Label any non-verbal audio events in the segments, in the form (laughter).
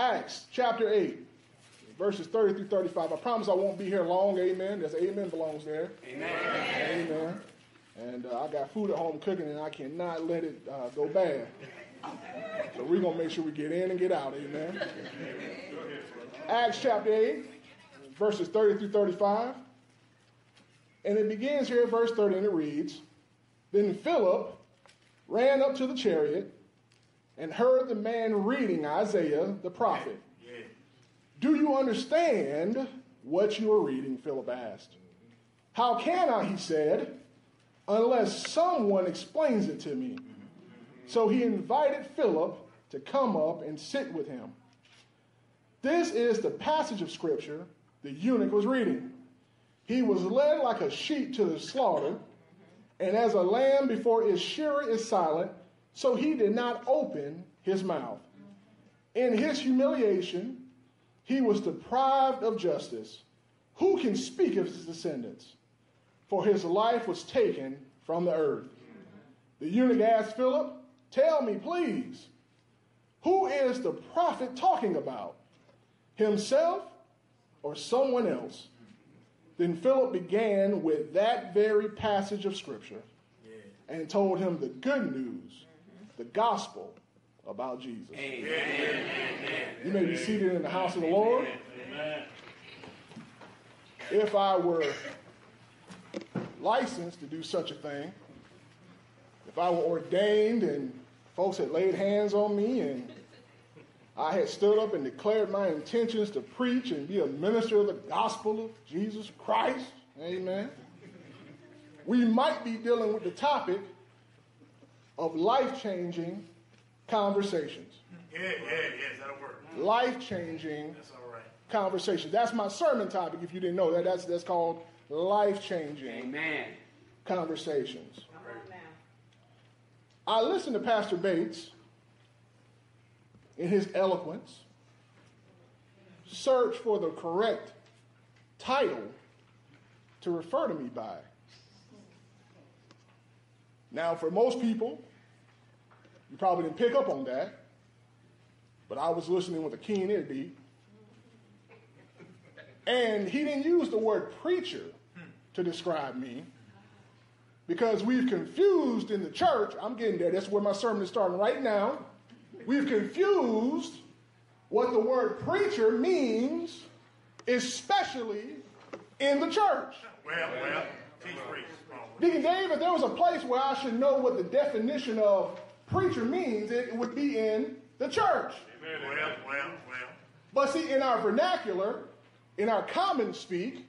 Acts chapter 8, verses 30 through 35. I promise I won't be here long. Amen. There's amen belongs there. Amen. Amen. And uh, I got food at home cooking, and I cannot let it uh, go bad. So we're going to make sure we get in and get out. Amen. Acts chapter 8, verses 30 through 35. And it begins here at verse 30, and it reads Then Philip ran up to the chariot and heard the man reading Isaiah the prophet. Do you understand what you are reading? Philip asked. How can I, he said, unless someone explains it to me? So he invited Philip to come up and sit with him. This is the passage of scripture the eunuch was reading. He was led like a sheep to the slaughter, and as a lamb before its shearer is silent, so he did not open his mouth. In his humiliation, he was deprived of justice. Who can speak of his descendants? For his life was taken from the earth. The eunuch asked Philip, Tell me, please, who is the prophet talking about? Himself or someone else? Then Philip began with that very passage of Scripture and told him the good news, the gospel about Jesus. Amen. You may be seated in the house of the Lord. If I were licensed to do such a thing, if I were ordained and folks had laid hands on me and I had stood up and declared my intentions to preach and be a minister of the gospel of Jesus Christ, amen, we might be dealing with the topic of life changing conversations. Yeah, yeah, yes, that'll work. Mm-hmm. Life changing That's all right. conversation. That's my sermon topic. If you didn't know that, that's that's called life changing Amen. conversations. Come on now. I listened to Pastor Bates in his eloquence search for the correct title to refer to me by. Now, for most people, you probably didn't pick up on that, but I was listening with a keen ear, D. And he didn't use the word preacher to describe me because we've confused in the church. I'm getting there. That's where my sermon is starting right now. We've confused what the word preacher means, especially in the church. Well, well, teach priest. Deacon Dave, if there was a place where I should know what the definition of preacher means, it would be in the church. Well, well, well. But see, in our vernacular, in our common speak,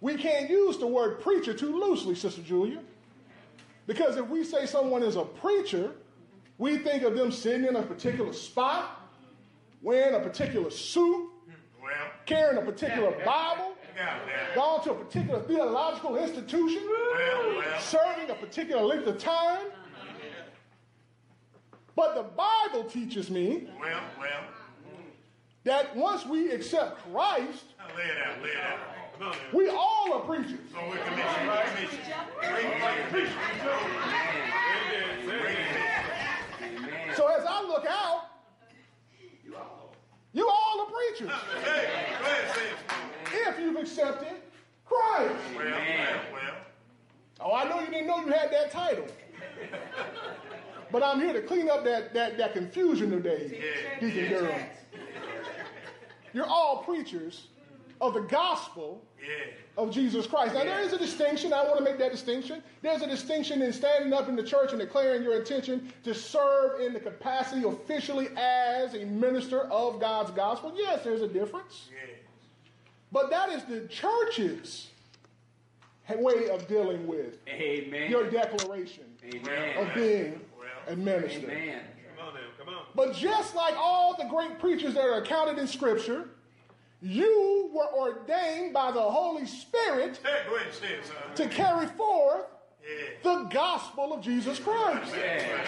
we can't use the word preacher too loosely, Sister Julia. Because if we say someone is a preacher, we think of them sitting in a particular spot, wearing a particular suit, Well, carrying a particular Bible, got that. gone to a particular theological institution, Well, well. serving a particular length of time. But the Bible teaches me Well, well. that once we accept Christ, lay it out, lay it out. Come on we all are preachers. So we're commissioned, we're commissioned. Bring bring commission. Commission. So as I look out, you all are preachers Hey, go ahead, say it. if you've accepted Christ. Well, well, well. Oh, I know you didn't know you had that title. But I'm here to clean up that, that, that confusion today, Yeah. Deacon Durham. (laughs) You're all preachers of the gospel Yeah. of Jesus Christ. Now, there is a distinction. I want to make that distinction. There's a distinction in standing up in the church and declaring your intention to serve in the capacity officially as a minister of God's gospel. Yes, there's a difference. Yeah. But that is the church's way of dealing with Amen. your declaration Amen. of being Well. a minister. Amen. Come on now, come on. But just like all the great preachers that are counted in Scripture, you were ordained by the Holy Spirit Hey, go ahead and say to carry forth Yeah. the gospel of Jesus Christ. Yeah.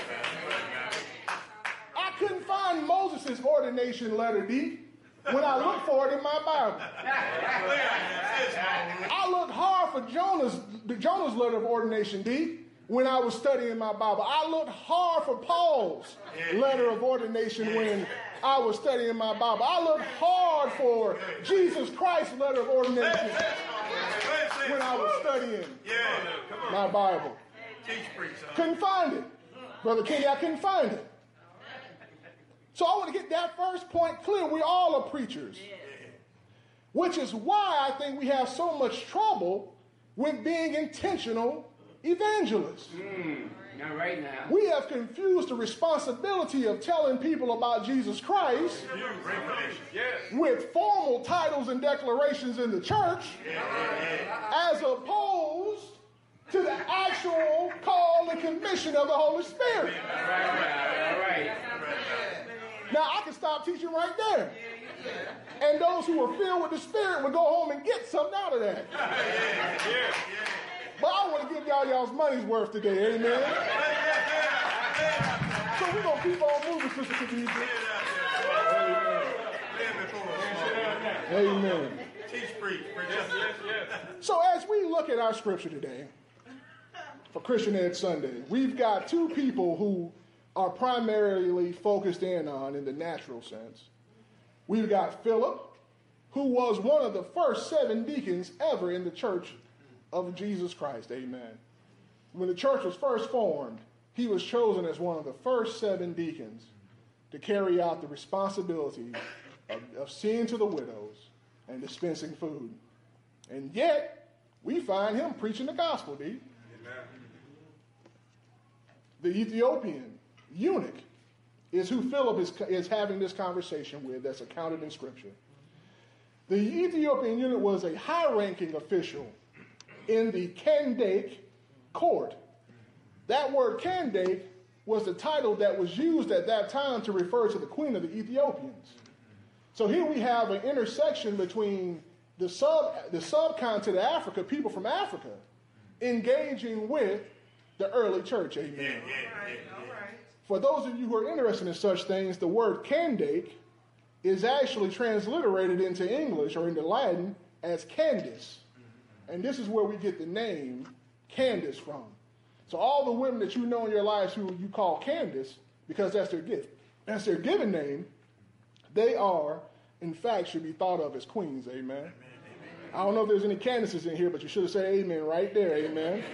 I couldn't find Moses' ordination letter, D, when I looked for it in my Bible. Lay out there. Say it, small I looked hard for Jonah's, Jonah's letter of ordination, D, when I was studying my Bible. I looked hard for Paul's letter of ordination when I was studying my Bible. I looked hard for Jesus Christ's letter of ordination when I was studying my Bible. Teach preach, son. Couldn't find it. Brother Kenny, I couldn't find it. So I want to get that first point clear. We all are preachers. Which is why I think we have so much trouble with being intentional evangelists. Hmm, not right now. We have confused the responsibility of telling people about Jesus Christ with formal titles and declarations in the church as opposed to the actual call and commission of the Holy Spirit. All right, all right. Now I can stop teaching right there. And those who are filled with the Spirit will go home and get something out of that. But I want to give y'all y'all's money's worth today, amen. So we're gonna keep on moving, Sister Khadijah. Stand before. Amen. Teach preach. Preach. So as we look at our scripture today, for Christian Ed Sunday, we've got two people who are primarily focused in on in the natural sense. We've got Philip, who was one of the first seven deacons ever in the church of Jesus Christ. Amen. When the church was first formed, he was chosen as one of the first seven deacons to carry out the responsibility of, of seeing to the widows and dispensing food. And yet, we find him preaching the gospel, D. The Ethiopian eunuch is who Philip is, is having this conversation with that's accounted in Scripture. The Ethiopian eunuch was a high ranking official in the Kandake court. That word Kandake was the title that was used at that time to refer to the queen of the Ethiopians. So here we have an intersection between the sub the subcontinent of Africa, people from Africa, engaging with the early church. Amen. For those of you who are interested in such things, the word Kandake is actually transliterated into English or into Latin as Candace. And this is where we get the name Candace from. So all the women that you know in your lives who you call Candace, because that's their gift, that's their given name, they are, in fact, should be thought of as queens. Amen. I don't know if there's any Candaces in here, but you should have said amen right there. Amen.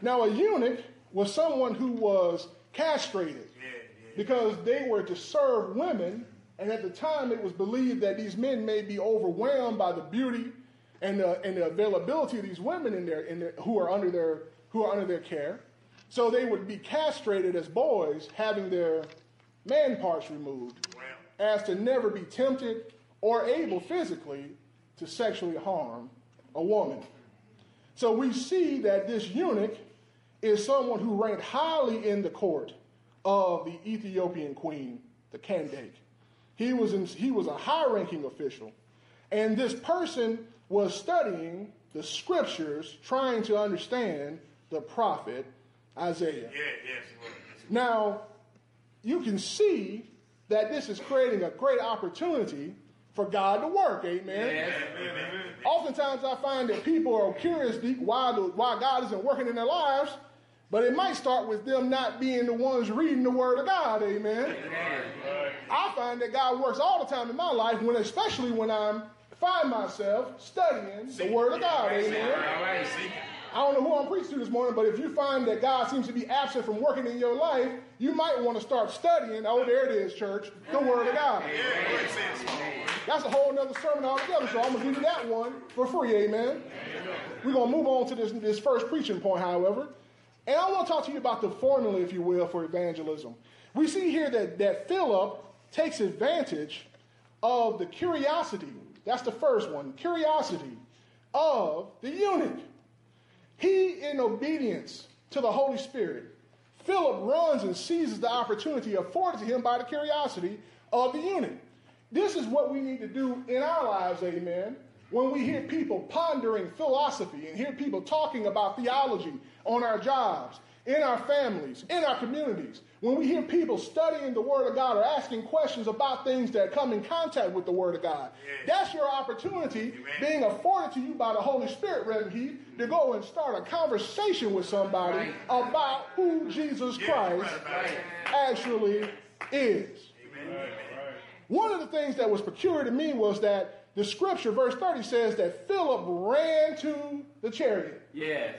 now, a eunuch was someone who was castrated because they were to serve women, and at the time it was believed that these men may be overwhelmed by the beauty and the, and the availability of these women in their, in their, who are under their who are under their care. So they would be castrated as boys, having their man parts removed, as to never be tempted or able physically to sexually harm a woman. So we see that this eunuch is someone who ranked highly in the court of the Ethiopian queen, the Kandake. He was, in, he was a high ranking official. And this person was studying the scriptures, trying to understand the prophet Isaiah. Yeah, yes. Now, you can see that this is creating a great opportunity for God to work. Amen. Yes. Oftentimes, I find that people are curious why, the, why God isn't working in their lives, but it might start with them not being the ones reading the Word of God. Amen. I find that God works all the time in my life, when especially when I'm find myself studying the Word of God. Amen. Right. I don't know who I'm preaching to this morning, but if you find that God seems to be absent from working in your life, you might want to start studying. Oh, there it is, church, the Word of God. Yeah, go ahead and say it small. That's a whole nother sermon altogether, so I'm going to give you that one for free, amen. We're going to move on to this, this first preaching point, however. And I want to talk to you about the formula, if you will, for evangelism. We see here that, that Philip takes advantage of the curiosity. That's the first one curiosity of the eunuch. He, in obedience to the Holy Spirit, Philip runs and seizes the opportunity afforded to him by the curiosity of the eunuch. This is what we need to do in our lives, amen. When we hear people pondering philosophy and hear people talking about theology on our jobs, in our families, in our communities, when we hear people studying the Word of God or asking questions about things that come in contact with the Word of God, that's your opportunity being afforded to you by the Holy Spirit, Reverend Heath, to go and start a conversation with somebody about who Jesus Christ actually is. One of the things that was peculiar to me was that the scripture, verse 30, says that Philip ran to the chariot. Yes.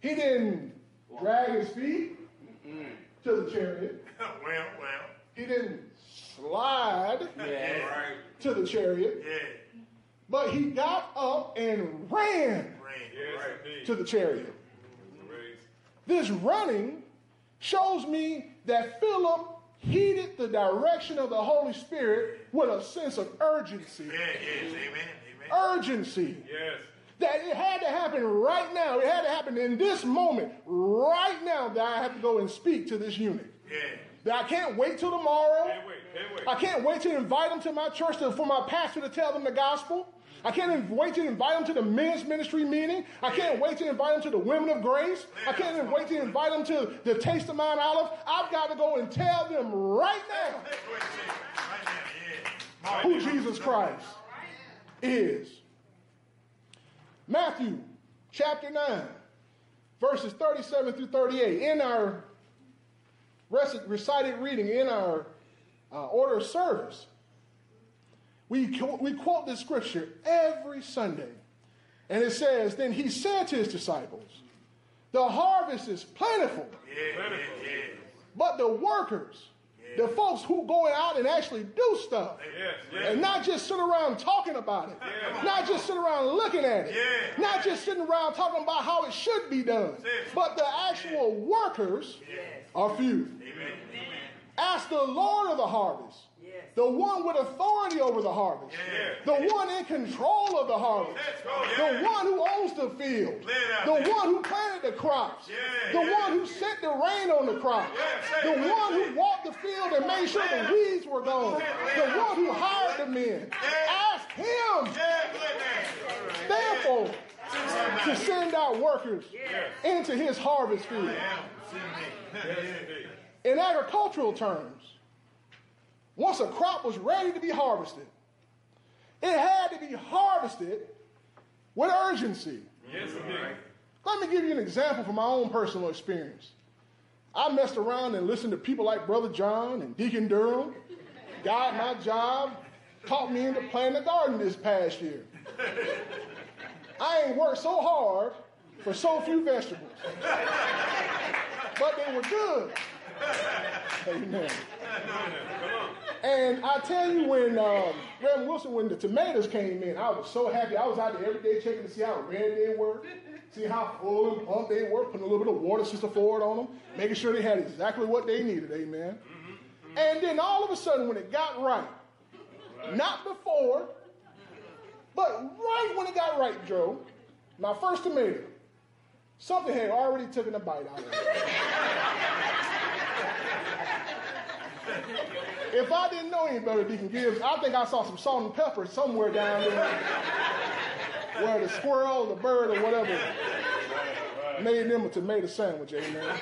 He didn't drag his feet to the chariot. (laughs) well, well. He didn't slide Yes. Right. to the chariot. Yeah. But he got up and ran Rain. Yes, to the chariot. This running shows me that Philip heeded the direction of the Holy Spirit with a sense of urgency. Yeah, yes. Amen. Amen. Urgency. Yes. That it had to happen right now. It had to happen in this moment, right now, that I have to go and speak to this eunuch. Yeah. That I can't wait till tomorrow. Can't wait. Can't wait. I can't wait to invite them to my church to, for my pastor to tell them the gospel. I can't wait to invite them to the men's ministry meeting. I can't wait to invite them to the women of grace. I can't even wait to invite them to the Taste of Mount Olive. I've got to go and tell them right now Hey, go ahead and say it. Right now. Yeah. who Jesus Christ is. Matthew chapter 9, verses 37 through 38. In our rec- recited reading, in our uh, order of service, we, we quote this scripture every Sunday. And it says, Then he said to his disciples, The harvest is plentiful, yeah. but the workers, the folks who go out and actually do stuff, Yes. Yes. and not just sit around talking about it. Not just sit around looking at it. Yeah. Not just sitting around talking about how it should be done. But the actual workers are few. Amen. Ask the Lord of the harvest, the one with authority over the harvest, the one in control of the harvest, the one who owns the field, the one who planted the crops, the one who sent the rain on the crops, the one who walked the field and made sure the weeds were gone, the one who hired the men. Ask him, Yeah, therefore, to send out workers into his harvest field. (laughs) In agricultural terms, once a crop was ready to be harvested, it had to be harvested with urgency. Yes, indeed. Let me give you an example from my own personal experience. I messed around and listened to people like Brother John and Deacon Durham, got my job, taught me into planting a garden this past year. I ain't worked so hard for so few vegetables, but they were good. Amen. And I tell you, when um, Reverend Wilson, when the tomatoes came in, I was so happy. I was out there every day checking to see how red they were, see how full and plump they were, putting a little bit of water sister forward on them, making sure they had exactly what they needed. Amen. And then all of a sudden, when it got right, not before, but right when it got right, Joe, my first tomato, something had already taken a bite out of it. If I didn't know any better, Deacon Gibbs, I think I saw some salt and pepper somewhere down there where the squirrel, the bird, or whatever made them a tomato sandwich, amen.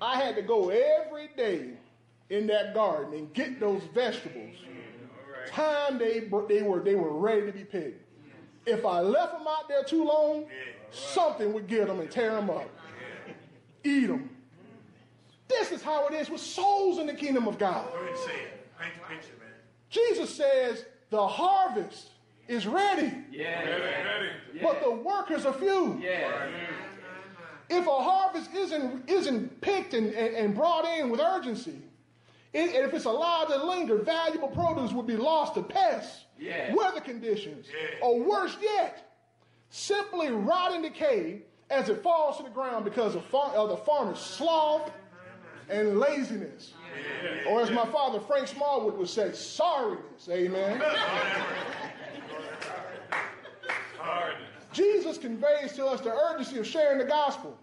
I had to go every day in that garden and get those vegetables. Time they, they, were, they were ready to be picked. If I left them out there too long, something would get them and tear them up. Eat them. This is how it is with souls in the kingdom of God. Go ahead and say it. Paint the picture, man. Jesus says the harvest is ready, Yes. Ready, ready. but the workers are few. Yes. If a harvest isn't, isn't picked and, and, and brought in with urgency, it, and if it's allowed to linger, valuable produce will be lost to pests, Yeah. weather conditions, Yeah. or worse yet, simply rot and decay as it falls to the ground because of, far, of the farmer's sloth and laziness. Or as my father Frank Smallwood would say, sorriness. Amen. Jesus conveys to us the urgency of sharing the gospel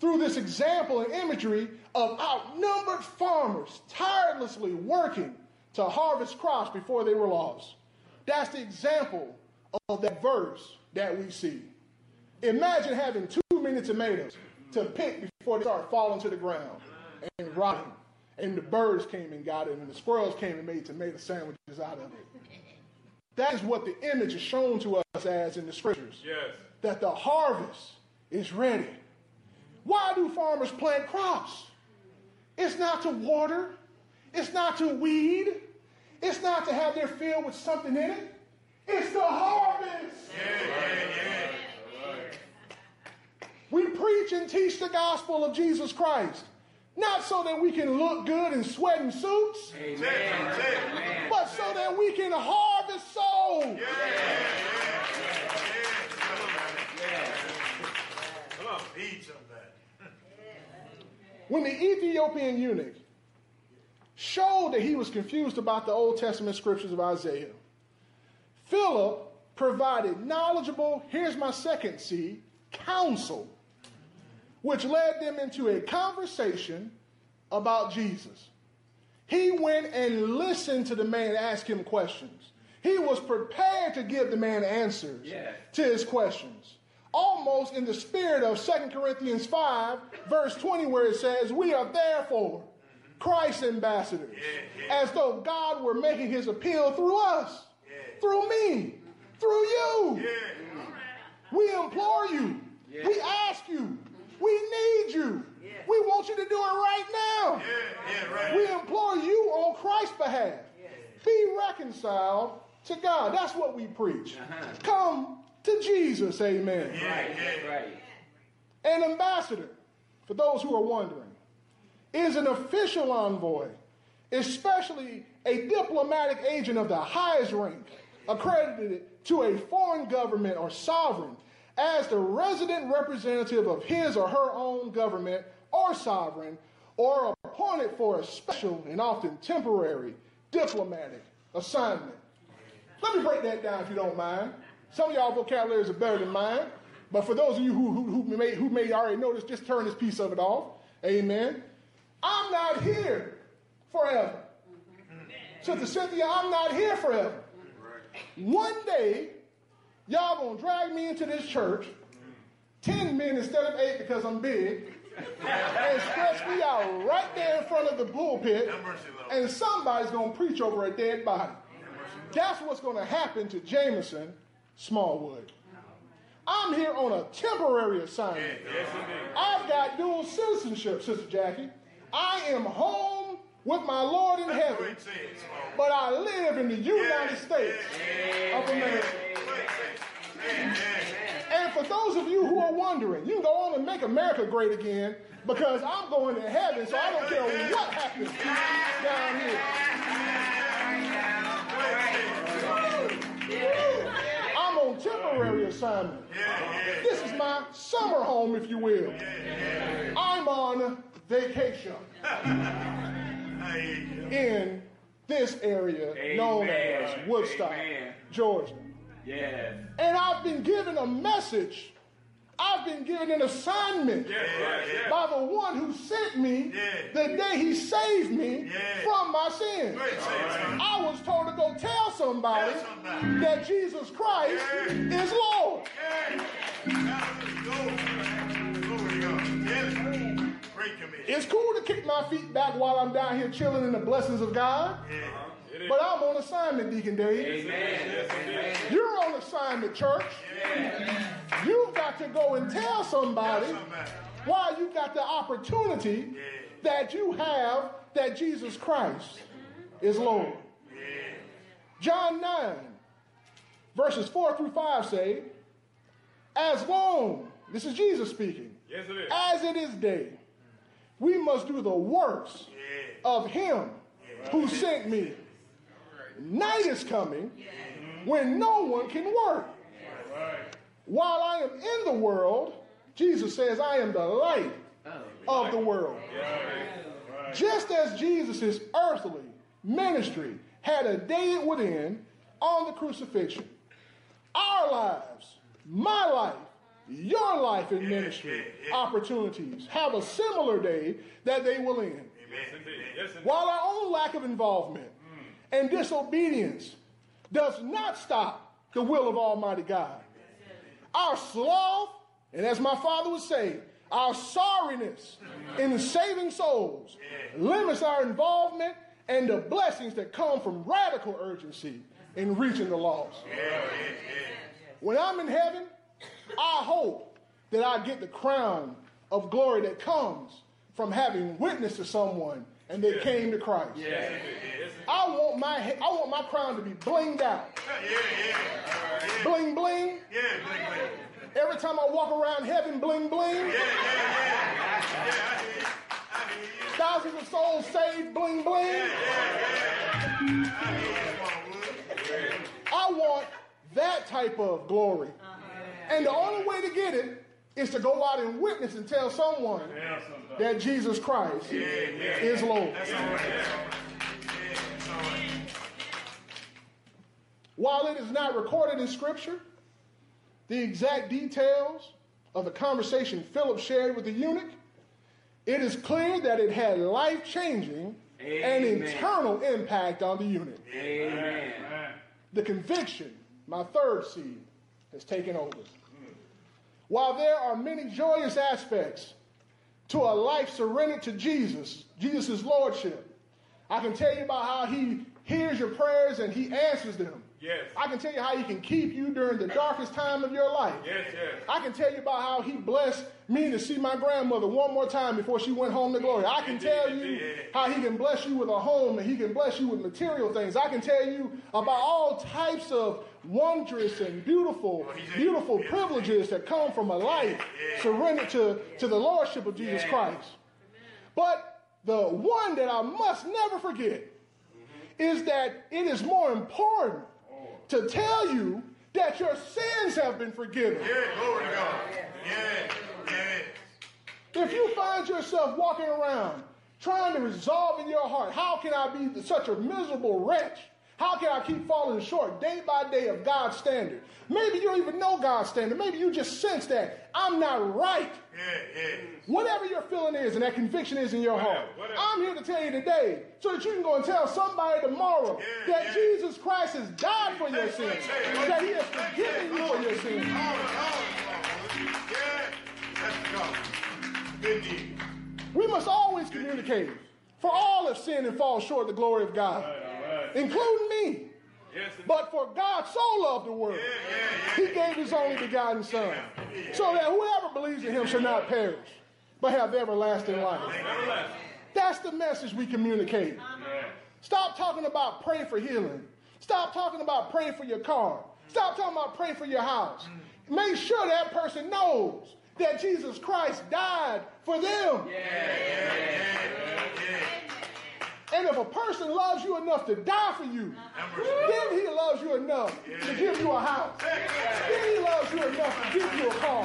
through this example and imagery of outnumbered farmers tirelessly working to harvest crops before they were lost. That's the example of that verse that we see. Imagine having two many tomatoes to pick before they start falling to the ground and rotting. And the birds came and got it, and the squirrels came and made tomato sandwiches out of it. That is what the image is shown to us as in the scriptures. Yes. That the harvest is ready. Why do farmers plant crops? It's not to water, it's not to weed, it's not to have their field with something in it. It's the harvest. We preach and teach the gospel of Jesus Christ, not so that we can look good in sweat in suits, Amen. But so that we can harvest souls. Come on, feed some of that. When the Ethiopian eunuch showed that he was confused about the Old Testament scriptures of Isaiah, Philip provided knowledgeable, here's my second C, counsel, which led them into a conversation about Jesus. He went and listened to the man ask him questions. He was prepared to give the man answers Yeah. to his questions. Almost in the spirit of 2 Corinthians 5, verse 20, where it says, We are therefore Christ's ambassadors, as though God were making his appeal through us, through me, through you. We implore you. We ask you. We need you. We want you to do it right now. Yeah, yeah, right. We implore you on Christ's behalf. Be reconciled to God. That's what we preach. Uh-huh. Come to Jesus. Amen. Right, right. An ambassador, for those who are wondering, is an official envoy, especially a diplomatic agent of the highest rank, accredited to a foreign government or sovereign as the resident representative of his or her own government or sovereign, or appointed for a special and often temporary diplomatic assignment. Let me break that down if you don't mind. Some of y'all vocabularies are better than mine, but for those of you who, who, who, may, who may already know this, just turn this piece of it off. Amen. I'm not here forever. Mm-hmm. Sister Cynthia, I'm not here forever. One day, y'all gonna drag me into this church, 10 men instead of eight because I'm big, and stretch me out right there in front of the pulpit, and somebody's gonna preach over a dead body. That's what's gonna happen to Jameson Smallwood. I'm here on a temporary assignment. I've got dual citizenship, Sister Jackie. I am home with my Lord in heaven, Great say it, small. but I live in the United States of America. And for those of you who are wondering, you can go on and make America great again because I'm going to heaven, so I don't care what happens down here. I'm on temporary assignment. This is my summer home, if you will. I'm on vacation I hear you. in this area known as Woodstock, Amen. Georgia. Yes. And I've been given a message. I've been given an assignment Yes, yes, yes. by the one who sent me Yeah. the day he saved me Yeah. from my sins. Great say it, son. I was told to go tell somebody Tell somebody. that Jesus Christ Yeah. is Lord. Hallelujah. Go. Glory to God. Yes. Great commission. It's cool to kick my feet back while I'm down here chilling in the blessings of God, Yeah. But I'm on assignment, Deacon Dave. Amen. Amen. You're on assignment, church. You've got to go and tell somebody why you got the opportunity that you have that Jesus Christ is Lord. John 9, verses 4 through 5 say, As long, this is Jesus speaking, Yes, it is. as it is day, we must do the works of him who sent me. Night is coming when no one can work. While I am in the world, Jesus says, I am the light of the world. Just as Jesus' earthly ministry had a day it would end on the crucifixion, our lives, my life, your life in ministry opportunities have a similar day that they will end. Yes, indeed. Yes, indeed. While our own lack of involvement and disobedience does not stop the will of Almighty God, our sloth And as my father would say, our sorriness in saving souls limits our involvement and the blessings that come from radical urgency in reaching the lost. When I'm in heaven, I hope that I get the crown of glory that comes from having witnessed to someone and they came to Christ. I want my I want my crown to be blinged out. Yeah, yeah. Bling bling. Yeah, bling, bling. Every time I walk around heaven, bling bling. Yeah, yeah, yeah. Yeah, I hear you. I hear you. Thousands of souls saved, bling bling. I hear you, I want that type of glory. Uh-huh. And the only way to get it is to go out and witness and tell someone that Jesus Christ is Lord. That's all right. That's all right. Yeah, that's all right. While it is not recorded in Scripture, the exact details of the conversation Philip shared with the eunuch, it is clear that it had life changing and internal impact on the eunuch. Amen. The conviction, my third seed, has taken over. While there are many joyous aspects to a life surrendered to Jesus, Jesus' Lordship, I can tell you about how He hears your prayers and He answers them. Yes. I can tell you how He can keep you during the darkest time of your life. Yes, yes. I can tell you about how he blessed me to see my grandmother one more time before she went home to glory. I can tell you how he can bless you with a home and he can bless you with material things. I can tell you about all types of wondrous and beautiful, beautiful privileges that come from a life surrendered to, to the Lordship of Jesus Christ. But the one that I must never forget is that it is more important to tell you that your sins have been forgiven. Yeah, glory to God. Yeah, yeah. If you find yourself walking around trying to resolve in your heart, how can I be such a miserable wretch? How can I keep falling short day by day of God's standard? Maybe you don't even know God's standard. Maybe you just sense that I'm not right. Whatever your feeling is and that conviction is in your heart. I'm here to tell you today so that you can go and tell somebody tomorrow that. Jesus Christ has died for your sins, that He has forgiven you for your sins. All in all, Smallwood. Yeah, that's the gospel. Good deed. We must always communicate. For all have sinned and fall short of the glory of God, including me. But for God so loved the world, he gave his only begotten Son, so that whoever believes in him shall not perish, but have everlasting life. That's the message we communicate. Stop talking about pray for healing. Stop talking about pray for your car. Stop talking about pray for your house. Make sure that person knows that Jesus Christ died for them. And if a person loves you enough to die for you, then he loves you enough to give you a house. Then he loves you enough to give you a car.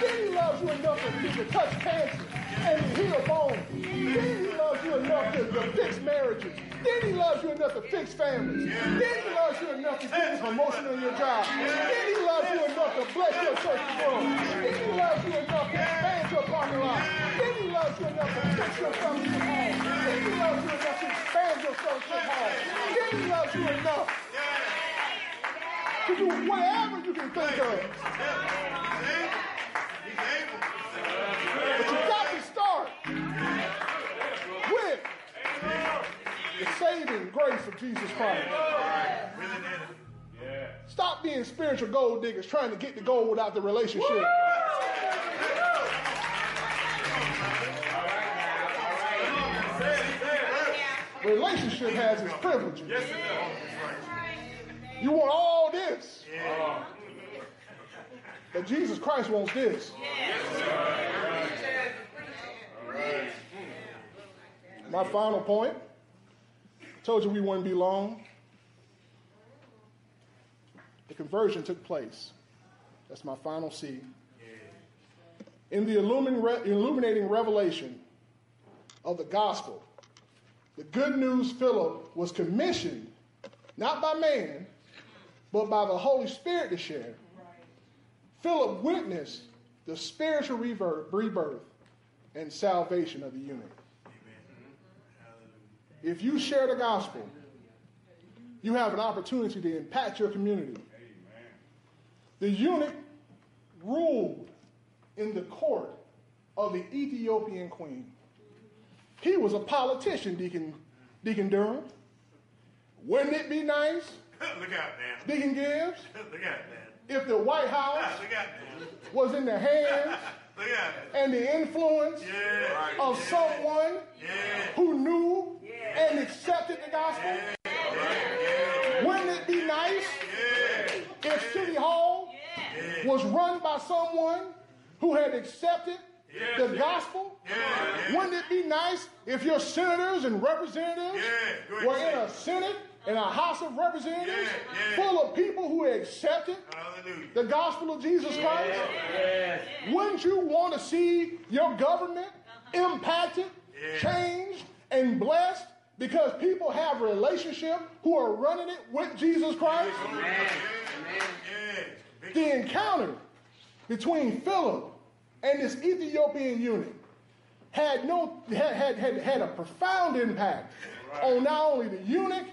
Then he loves you enough to, to touch cancer and to heal bones. Then he loves you enough to, to fix marriages. Then he loves you enough to fix families. Then he loves you enough to give you promotion on your job. Then he loves you enough to bless your church world. Then he loves you enough to expand your parking lot. Then he loves you enough to fix your fellowship hall. Loves you enough to expand your fellowship hall. He loves you enough to do whatever you can think of. But you got to start with the saving grace of Jesus Christ. Stop being spiritual gold diggers trying to get the gold without the relationship. Relationship has its privileges. Yes, it does. You want all this. But Jesus Christ wants this. My final point. I Told you we wouldn't be long. The conversion took place. That's my final C. In the illuminating revelation of the gospel, the good news Philip was commissioned, not by man, but by the Holy Spirit to share. Philip witnessed the spiritual rebirth, and salvation of the eunuch. If you share the gospel, you have an opportunity to impact your community. The eunuch ruled in the court of the Ethiopian queen. He was a politician, Deacon, Deacon Durham. Wouldn't it be nice, (laughs) Look out, man. Deacon Gibbs, (laughs) Look out, man. if the White House (laughs) Look out, man. was in the hands Look out. and the influence Yeah. of someone Yeah. who knew and accepted the gospel? Wouldn't it be nice if City Hall was run by someone who had accepted the gospel? Wouldn't it be nice if your senators and representatives Yeah, were in a Senate and a House of Representatives Yeah, yeah. full of people who accepted Hallelujah. the gospel of Jesus Christ? Wouldn't you want to see your government uh-huh. impacted, changed, and blessed because people have a relationship who are running it with Jesus Christ? Amen. Amen. The encounter between Philip and this Ethiopian eunuch had no had, had, had, had a profound impact on not only the eunuch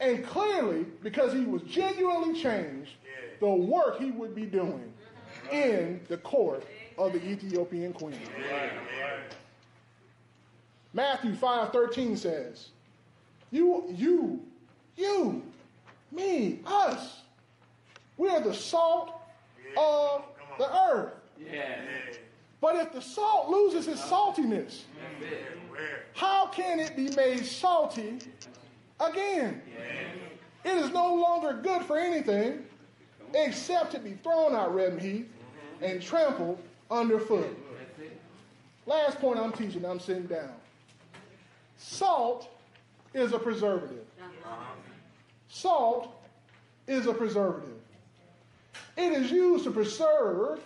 and clearly because he was genuinely changed the work he would be doing in the court of the Ethiopian queen. Matthew 5:13 says, "You you you me us we are the salt of the earth. Yes. But if the salt loses its saltiness, how can it be made salty again? It is no longer good for anything except to be thrown out red heath and trampled underfoot. Last point I'm teaching, I'm sitting down. Salt is a preservative. Salt is a preservative. It is used to preserve,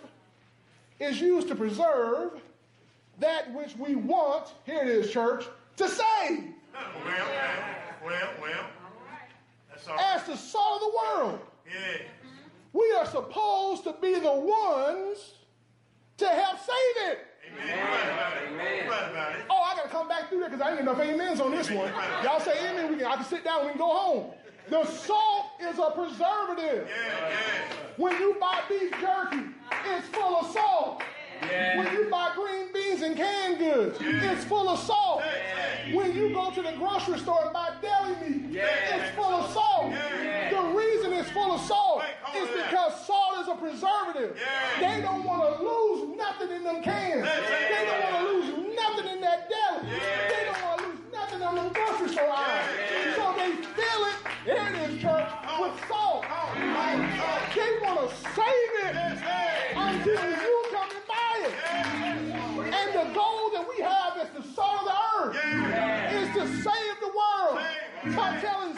is used to preserve that which we want, here it is, church, to save. Well, well, well. That's all. As the salt of the world, Yeah. we are supposed to be the ones to help save it. Amen. You're right about it. You're right about it. Oh, I gotta come back through there because I ain't enough amens on this one. Y'all say amen, we can, I can sit down, we can go home. The salt is a preservative. Yeah, yeah. When you buy beef jerky, it's full of salt. Yeah. When you buy green beans and canned goods, it's full of salt. When you go to the grocery store and buy deli meat, Yeah. it's full of salt. Yeah. The reason it's full of salt is because salt is a preservative. Yeah. They don't want to lose nothing in them cans. They don't want to lose nothing in that deli. They don't want to lose nothing on the grocery store aisle. So they fill it, here it is, church, with salt. They want to save it until you come and buy it. And the goal that we have the salt of the earth. Is to save the world. By telling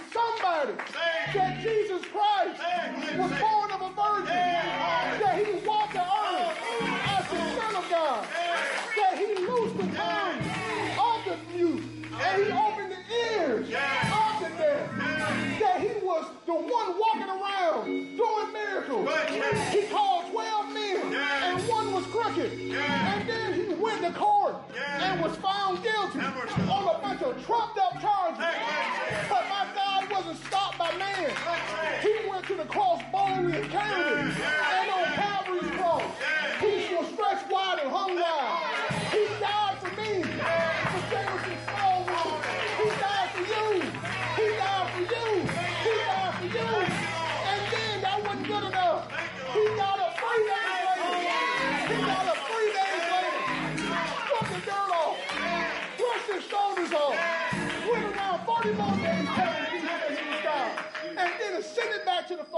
and was found guilty. On a bunch of trumped up charges.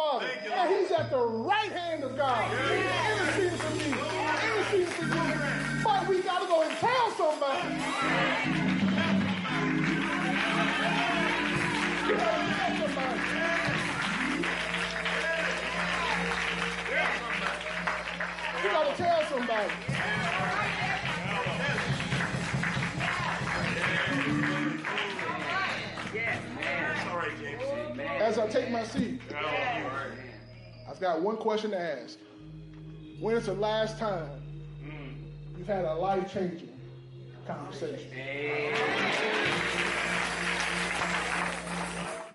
Father. And he's at the right hand of God. Interceding for me. Interceding for you. But we got to go and tell somebody. We tell somebody. You gotta tell somebody. As I take my seat, I've got one question to ask. When is the last time you've had a life changing conversation?